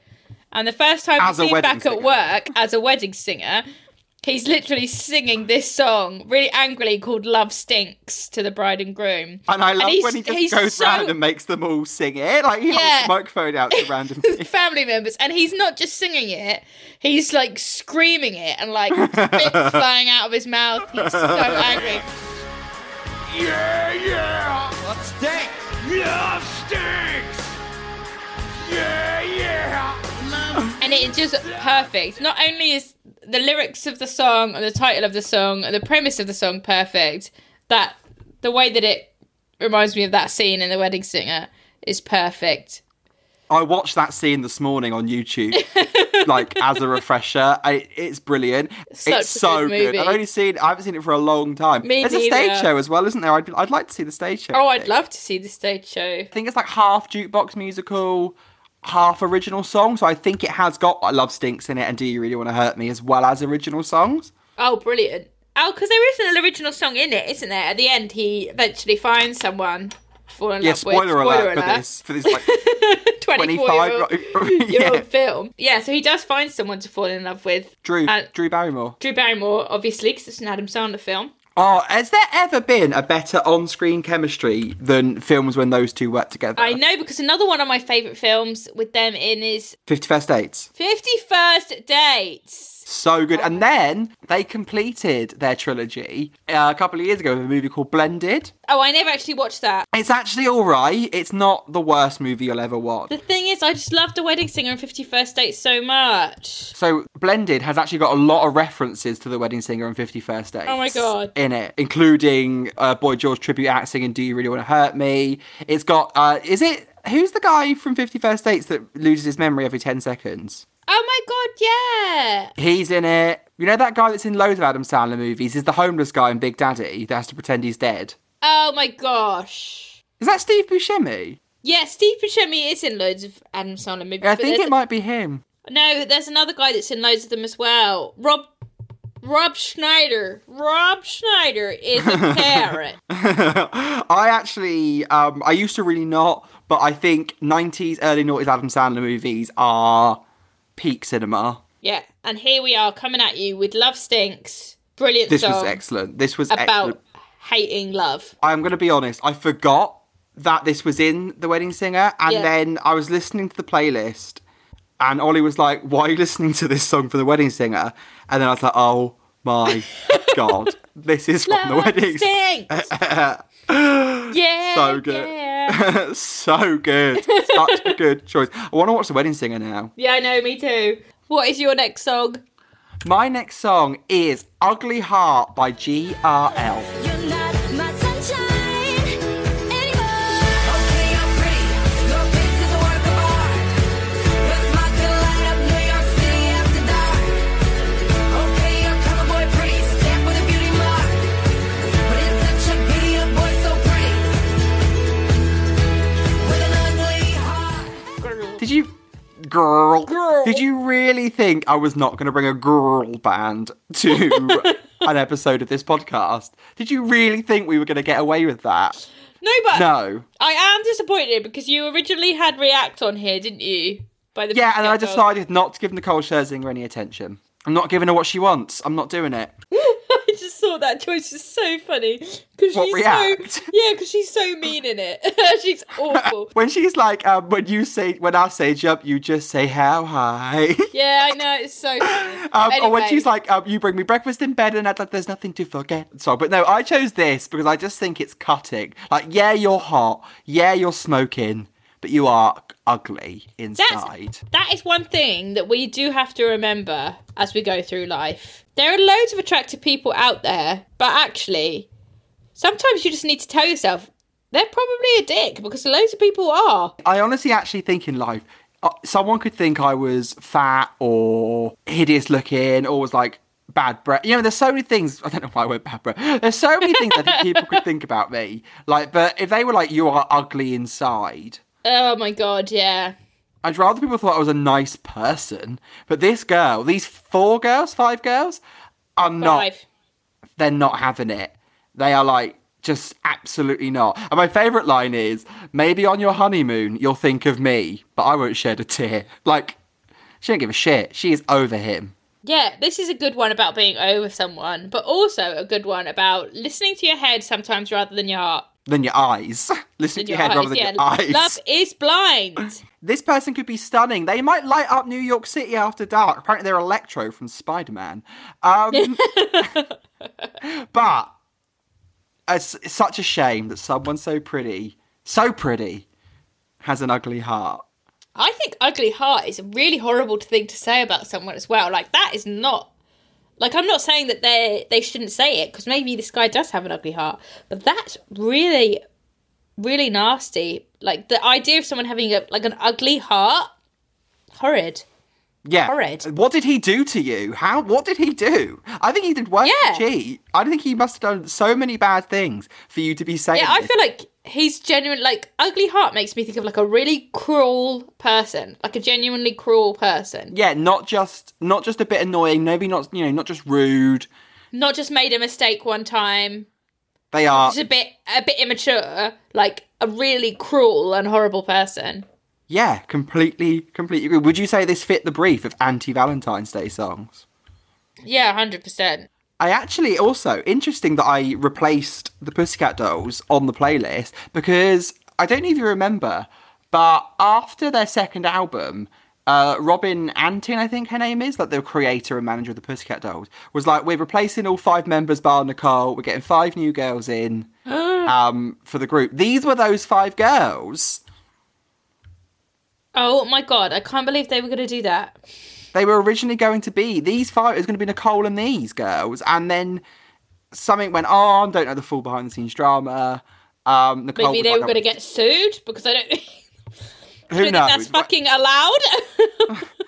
And the first time As a we see him back singer. at work as a wedding singer, He's literally singing this song really angrily called Love Stinks to the bride and groom. And I love he's- when he just goes so- round and makes them all sing it. Like he Yeah. holds the microphone out to random family members, and he's not just singing it; he's like screaming it and like spit flying out of his mouth. He's so angry. Yeah, yeah. Love stinks. Love stinks. Yeah, and it's just perfect. Not only is the lyrics of the song and the title of the song and the premise of the song perfect, that the way that it reminds me of that scene in The Wedding Singer is perfect. I watched that scene this morning on YouTube, like as a refresher. I, it's brilliant. Such it's so good good. I've only seen. I haven't seen it for a long time. Me There's a stage show as well, isn't there? I'd, I'd like to see the stage show. Oh, I'd love to see the stage show. I think it's like half jukebox musical, half original song. So I think it has got I Love Stinks in it and Do You Really Want to Hurt Me as well as original songs. Oh, brilliant. Oh, because there is an original song in it, isn't there? At the end, he eventually finds someone fall in Yeah, love spoiler with. alert for this for this like 24 year old, 25 year old yeah. film. Yeah, so he does find someone to fall in love with. Drew Uh, Drew Barrymore. Drew Barrymore, obviously, because it's an Adam Sandler film. Oh, has there ever been a better on-screen chemistry than films when those two work together? I know because another one of my favourite films with them in is Fifty First Dates. 50 First Dates. So good. And then they completed their trilogy uh, a couple of years ago with a movie called Blended. Oh, I never actually watched that. It's actually all right. It's not the worst movie you'll ever watch. The thing is, I just love The Wedding Singer and 50 First Dates so much. So Blended has actually got a lot of references to The Wedding Singer and 50 First Dates. Oh my God. In it, including uh, Boy George tribute act singing "Do You Really Want to Hurt Me." It's got. Uh, is it who's the guy from 50 First Dates that loses his memory every 10 seconds? Oh my god, yeah. He's in it. You know that guy that's in loads of Adam Sandler movies is the homeless guy in Big Daddy that has to pretend he's dead. Oh my gosh. Is that Steve Buscemi? Yeah, Steve Buscemi is in loads of Adam Sandler movies. I think it might be him. No, there's another guy that's in loads of them as well. Rob Rob Schneider. Rob Schneider is a parrot. I actually, um, I used to really not, but I think 90s, early noughties Adam Sandler movies are peak cinema. yeah, and here we are coming at you with Love Stinks. Brilliant This was excellent. This was about excellent. hating love. I'm going to be honest, I forgot that this was in The Wedding Singer, and Yeah. then I was listening to the playlist, and Ollie was like, Why are you listening to this song for The Wedding Singer? And then I was like, Oh my god, this is from The Wedding Singer. Yeah. So good. Yeah. so good. Such a good choice. I want to watch The Wedding Singer now. yeah, I know, me too. What is your next song? My next song is Ugly Heart by GRL. Girl. Girl. Did you really think I was not going to bring a girl band to an episode of this podcast? Did you really think we were going to get away with that? No, but No. I am disappointed because you originally had React on here, didn't you? By the Yeah, and I decided not to give Nicole Scherzinger any attention. I'm not giving her what she wants. I'm not doing it. I just thought that choice is so funny because she's React? so yeah, because she's so mean in it. she's awful. When she's like, um, when you say, when I say jump, you just say how high. yeah, I know it's so. Funny. Um, Or when she's like, um, "You bring me breakfast in bed, and act like there's nothing to forget." So, but no, I chose this because I just think it's cutting. Like, yeah, you're hot, yeah, you're smoking, but you are ugly inside. That's, that is one thing that we do have to remember as we go through life. There are loads of attractive people out there, but actually, sometimes you just need to tell yourself they're probably a dick because loads of people are. I honestly actually think in life, uh, someone could think I was fat or hideous looking or was like bad breath. You know, there's so many things. I don't know why I went bad breath. There's so many things I think people could think about me. Like, but if they were like, "You are ugly inside." Oh my god, yeah. I'd rather people thought I was a nice person. But this girl, these four girls, five girls, are not. They're not having it. They are like just absolutely not. And my favourite line is, "Maybe on your honeymoon you'll think of me, but I won't shed a tear." Like she don't give a shit. She is over him. Yeah, this is a good one about being over someone, but also a good one about listening to your head sometimes rather than your heart. Than your eyes. Listen Than to your, head rather than yeah, your eyes. love is blind. This person could be stunning. They might light up New York City after dark. Apparently, they're Electro from Spider Man. Um, but it's, it's such a shame that someone so pretty, so pretty, has an ugly heart. I think ugly heart is a really horrible thing to say about someone as well. Like that is not like I'm not saying that they they shouldn't say it because maybe this guy does have an ugly heart, but that's really really nasty. Like the idea of someone having a like an ugly heart, horrid. Yeah. Horrid. What did he do to you? How? What did he do? I think he did worse Yeah. than cheat. I think he must have done so many bad things for you to be saying. Yeah, I this. feel like he's genuine. Like ugly heart makes me think of like a really cruel person, like a genuinely cruel person. Yeah, not just not just a bit annoying. Maybe not. You know, not just rude. Not just made a mistake one time, They are. just a bit a bit immature, like a really cruel and horrible person. Yeah, completely, completely agree. Would you say this fit the brief of anti-Valentine's Day songs? Yeah, hundred percent. I actually also interesting that I replaced the Pussycat Dolls on the playlist because I don't know if you remember, but after their second album, uh, Robin Antin, I think her name is, like the creator and manager of the Pussycat Dolls, was like, "We're replacing all five members, bar Nicole. We're getting five new girls in um, for the group." These were those five girls. Oh my god, I can't believe they were going to do that. They were originally going to be these five. It was going to be Nicole and these girls, and then something went on. Don't know the full behind the scenes drama. Um, Nicole Maybe they like, were going to get sued because I don't. I Who knows? that's fucking allowed.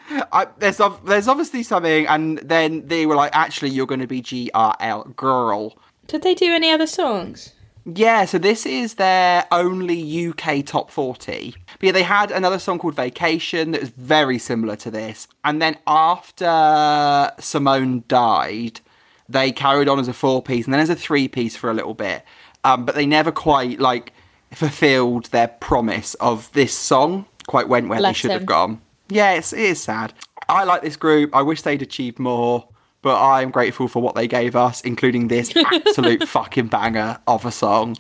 I, there's there's obviously something, and then they were like, actually, you're going to be GRL girl. Did they do any other songs? Yeah, so this is their only UK top 40. But yeah, they had another song called Vacation that was very similar to this. And then after Simone died, they carried on as a four piece and then as a three piece for a little bit. Um, but they never quite like fulfilled their promise of this song, quite went where they Bless should have gone. Yeah, it's, it is sad. I like this group. I wish they'd achieved more, but I am grateful for what they gave us, including this absolute fucking banger of a song.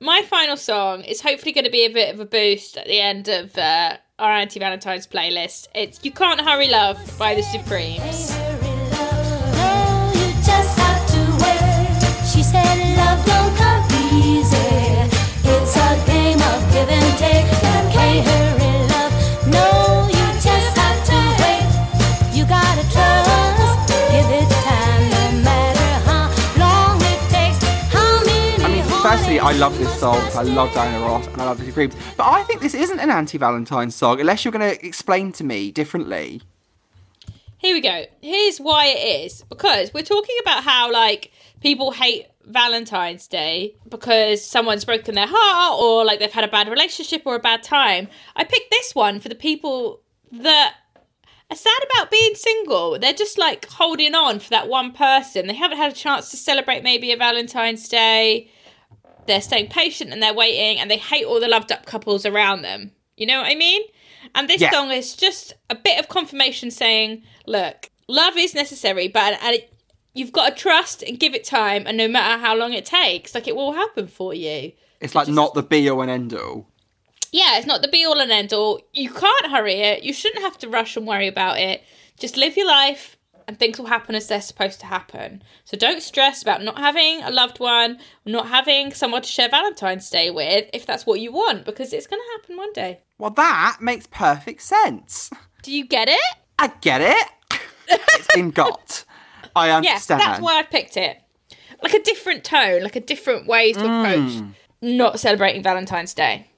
My final song is hopefully going to be a bit of a boost at the end of uh, our anti Valentine's playlist. It's "You Can't Hurry Love" by the Supremes. I love this song. I love Diana Ross and I love the Supremes. But I think this isn't an anti Valentine's song, unless you're going to explain to me differently. Here we go. Here's why it is because we're talking about how like people hate Valentine's Day because someone's broken their heart or like they've had a bad relationship or a bad time. I picked this one for the people that are sad about being single. They're just like holding on for that one person. They haven't had a chance to celebrate maybe a Valentine's Day. They're staying patient and they're waiting and they hate all the loved up couples around them. You know what I mean? And this Yeah. song is just a bit of confirmation saying, look, love is necessary, but and it, you've got to trust and give it time, and no matter how long it takes, like it will happen for you. It's like not the be all and end all. Yeah, it's not the be all and end all. You can't hurry it. You shouldn't have to rush and worry about it. Just live your life and things will happen as they're supposed to happen. So don't stress about not having a loved one, not having someone to share Valentine's Day with if that's what you want, because it's going to happen one day. Well, that makes perfect sense. Do you get it? I get it. it's been got. I Yes, understand. that's why I picked it. Like a different tone, like a different way to approach mm. not celebrating Valentine's Day.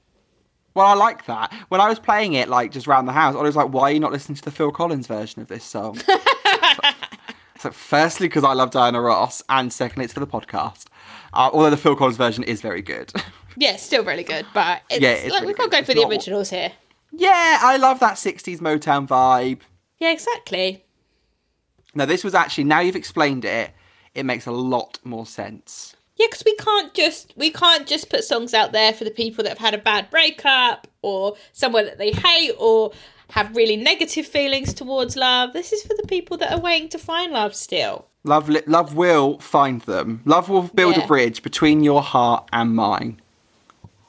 Well, I like that. When I was playing it, like just around the house, I was like, "Why are you not listening to the Phil Collins version of this song?" so, firstly, because I love Diana Ross, and secondly, it's for the podcast. Uh, although the Phil Collins version is very good. Yeah, it's still really good, but it's, Yeah, it's like, really we can't good. go It's for the not- originals here. yeah, I love that '60s Motown vibe. Yeah, exactly. Now, this was actually now you've explained it, it makes a lot more sense. Yeah, because we can't just we can't just put songs out there for the people that have had a bad breakup or someone that they hate or have really negative feelings towards love. This is for the people that are waiting to find love still. Love, li- love will find them. Love will build Yeah. a bridge between your heart and mine.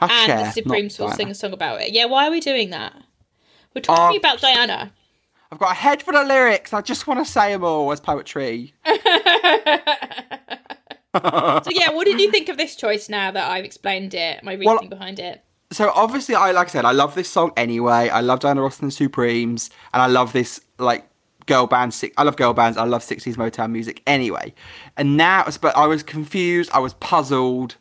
I And share, the Supremes will sing a song about it. Yeah, why are we doing that? We're talking Uh, about Diana. I've got a head full of lyrics. I just want to say them all as poetry. So yeah, what did you think of this choice now that I've explained it, my reasoning Well- behind it? So obviously, I like I said, I love this song anyway. I love Diana Ross and the Supremes, and I love this like girl band. I love girl bands. I love '60s Motown music anyway. And now, but I was confused. I was puzzled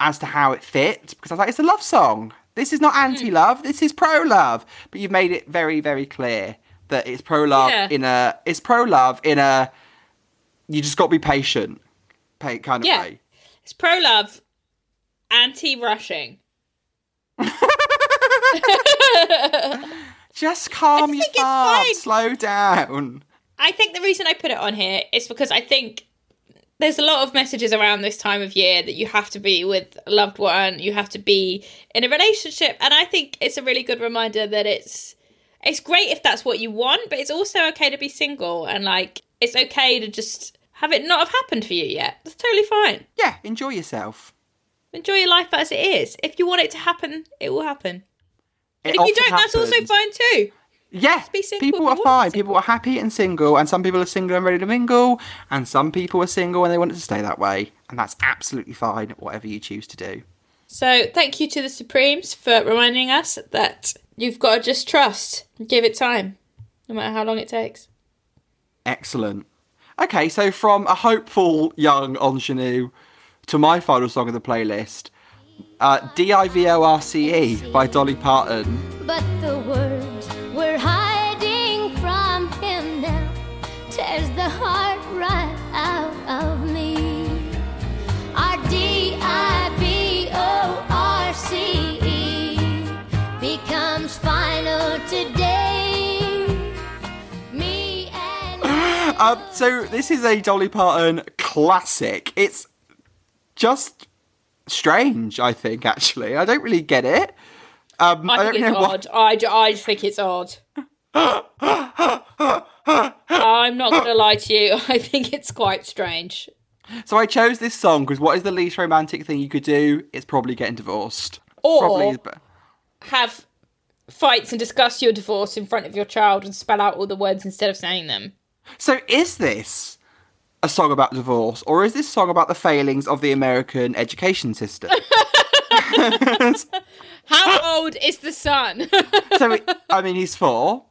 as to how it fit because I was like, it's a love song. This is not hmm. anti-love. This is pro-love. But you've made it very, very clear that it's pro-love Yeah. in a. It's pro-love in a. You just got to be patient, pa- kind of Yeah. way. It's pro love, anti rushing. Just calm your think it's farts. fine. Slow down. I think the reason I put it on here is because I think there's a lot of messages around this time of year that you have to be with a loved one, you have to be in a relationship, and I think it's a really good reminder that it's it's great if that's what you want, but it's also okay to be single and like it's okay to just have it not have happened for you yet. That's totally fine. Yeah, enjoy yourself. Enjoy your life as it is. If you want it to happen, it will happen. And if you don't, that's also fine too. Yeah, people are you want to fine. People are happy and single, and some people are single and ready to mingle, and some people are single and they want it to stay that way, and that's absolutely fine. Whatever you choose to do. So thank you to the Supremes for reminding us that you've got to just trust, give it time, no matter how long it takes. Excellent. Okay, so from a hopeful young ingenue to my final song of the playlist, uh, D I V O R C E by Dolly Parton. But the words we're hiding from him now tears the heart right out of me. Our D I V O R C E becomes final today. Me and Um, so this is a Dolly Parton classic. It's just strange, I think. Actually, I don't really get it. Um, I don't think it's odd. I, d- I just think it's odd. I'm not going to lie to you. I think it's quite strange. So I chose this song because what is the least romantic thing you could do? It's probably getting divorced. Or Probably. Is, but have fights and discuss your divorce in front of your child and spell out all the words instead of saying them. so is this a song about divorce, or is this song about the failings of the American education system? How old is the son? so I mean, he's four.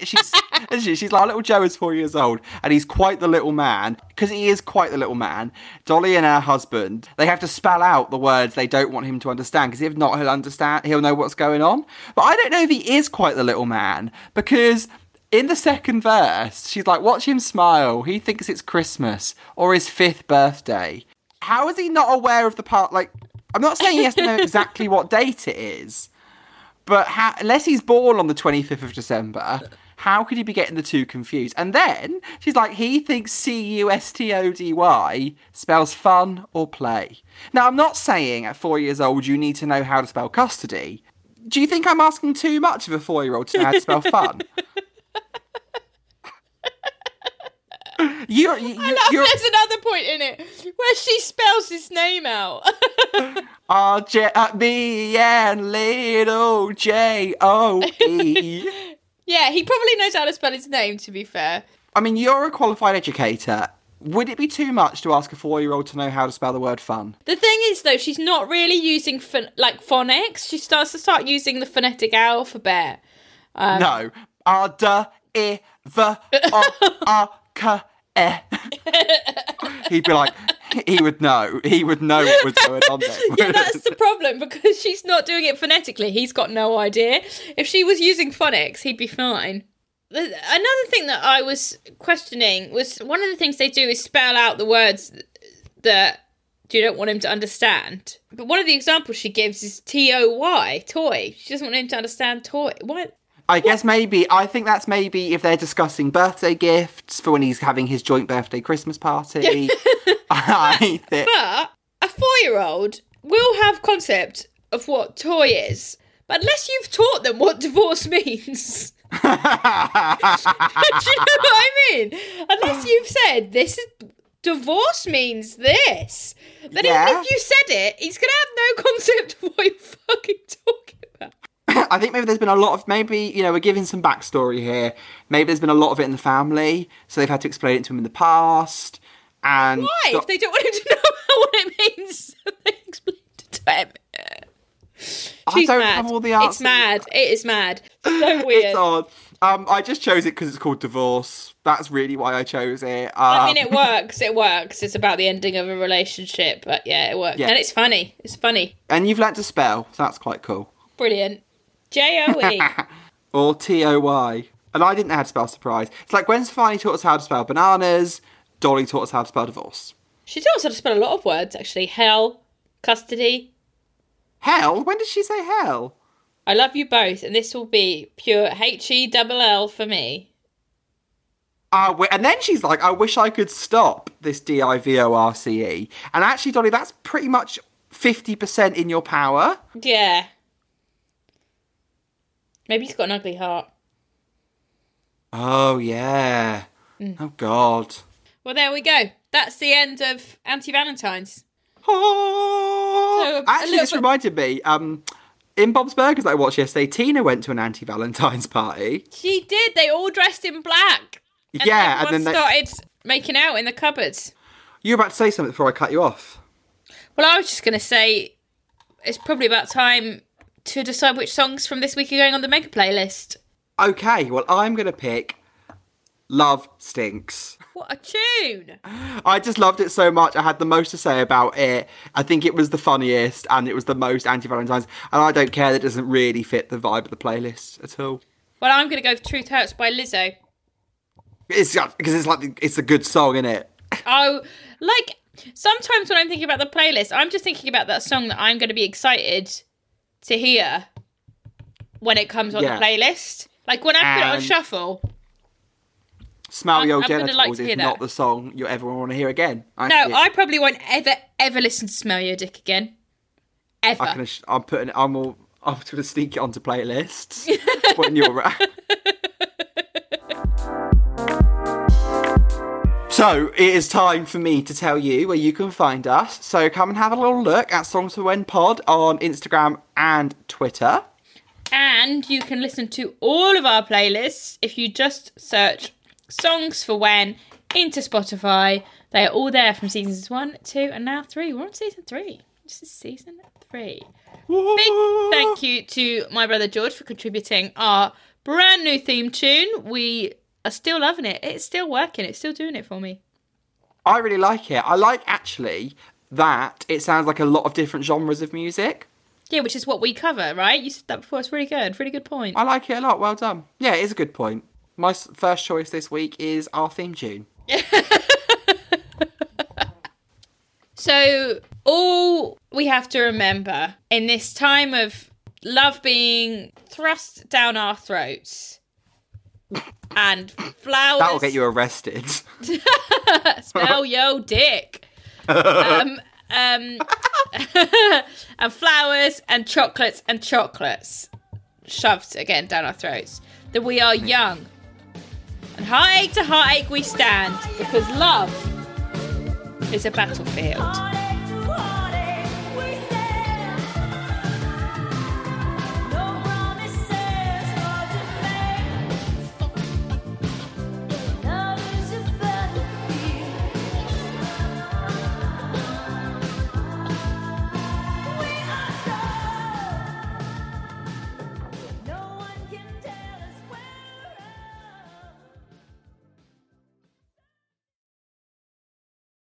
She's she? she's like little Joe is four years old, and he's quite the little man because he is quite the little man. Dolly and her husband they have to spell out the words they don't want him to understand because if not, he'll understand. He'll know what's going on. But I don't know if he is quite the little man because in the second verse, she's like, "Watch him smile. He thinks it's Christmas or his fifth birthday." How is he not aware of the part? Like, I'm not saying he has to know exactly what date it is. But how, unless he's born on the 25th of December, how could he be getting the two confused? And then she's like, he thinks C U S T O D Y spells fun or play. Now, I'm not saying at four years old you need to know how to spell custody. Do you think I'm asking too much of a four year old to know how to spell fun? You, you, you're There's another point in it where she spells his name out. R J uh, B N little J O E. yeah, he probably knows how to spell his name, to be fair. I mean, you're a qualified educator. Would it be too much to ask a four-year-old to know how to spell the word fun? The thing is, though, she's not really using phon- like phonics. She starts to start using the phonetic alphabet. Um, no. R D I V O R K E. Eh. He'd be like, he would know. He would know what was going on there. Yeah, that's the problem because she's not doing it phonetically. He's got no idea. If she was using phonics, he'd be fine. Another thing that I was questioning was one of the things they do is spell out the words that you don't want him to understand. But one of the examples she gives is T O Y, toy. She doesn't want him to understand toy. What? I guess maybe, I think that's maybe if they're discussing birthday gifts for when he's having his joint birthday Christmas party. I think. But a four year old will have concept of what toy is But unless you've taught them what divorce means. Do you know what I mean? Unless you've said this is divorce means this, then Yeah. even if you said it, he's gonna have no concept of what you're fucking talking. I think maybe there's been a lot of maybe you know we're giving some backstory here. Maybe there's been a lot of it in the family, so they've had to explain it to him in the past. And Why? Do- If they don't want him to know what it means, they explained it to him. I She's don't mad. have all the answers. It's mad. It is mad. So weird. It's odd. Um, I just chose it because it's called divorce. That's really why I chose it. Um, I mean, it works. It works. It's about the ending of a relationship, but yeah, it works. Yeah. And it's funny. It's funny. and you've learnt to spell, so that's quite cool. Brilliant. J O E. Or T O Y. And I didn't know how to spell surprise. It's like Gwen Stefani taught us how to spell bananas. Dolly taught us how to spell divorce. She taught us how to spell a lot of words, actually. Hell, custody. Hell? When did she say hell? I love you both, and this will be pure H E double L for me. Uh, and then she's like, I wish I could stop this D I V O R C E. And actually, Dolly, that's pretty much 50% in your power. Yeah. Maybe he's got an ugly heart. Oh, yeah. Oh, God. Well, there we go. That's the end of Anti Valentine's. Oh. So, a Actually, this bit- reminded me. Um, in Bob's Burgers that I watched yesterday, Tina went to an anti Valentine's party. She did. They all dressed in black. And yeah, and then they, started making out in the cupboards. you were about to say something before I cut you off. Well, I was just going to say it's probably about time to decide which songs from this week are going on the mega playlist. Okay, well, I'm going to pick Love Stinks. What a tune! I just loved it so much. I had the most to say about it. I think it was the funniest and it was the most anti Valentine's. And I don't care that it doesn't really fit the vibe of the playlist at all. Well, I'm going to go for Truth Hurts by Lizzo. It's because it's like it's a good song, isn't it? Oh, like sometimes when I'm thinking about the playlist, I'm just thinking about that song that I'm going to be excited to hear when it comes on Yeah. the playlist. Like when I put it on shuffle. Smell I'm- Your I'm Genitals like is not the song you ever want to hear again. I, No, yeah, I probably won't ever, ever listen to Smell Your Dick again. Ever. I can, I'm putting. I'm all. I'm going to sneak it onto playlists when you're. So it is time for me to tell you where you can find us. So come and have a little look at Songs for When Pod on Instagram and Twitter. And you can listen to all of our playlists if you just search Songs for When into Spotify. They are all there from seasons one, two, and now three. We're on season three. This is season three. Big thank you to my brother George for contributing our brand new theme tune. We are still loving it. It's still working. It's still doing it for me. I really like it. I like actually that it sounds like a lot of different genres of music. Yeah, which is what we cover, right? You said that before. It's really good. Really good point. I like it a lot. Well done. Yeah, it is a good point. My first choice this week is our theme tune. So, all we have to remember in this time of love being thrust down our throats and flowers That'll get you arrested. smell yo dick. um, um, and flowers and chocolates and chocolates shoved again down our throats. That we are young. And heartache to heartache we stand because love is a battlefield.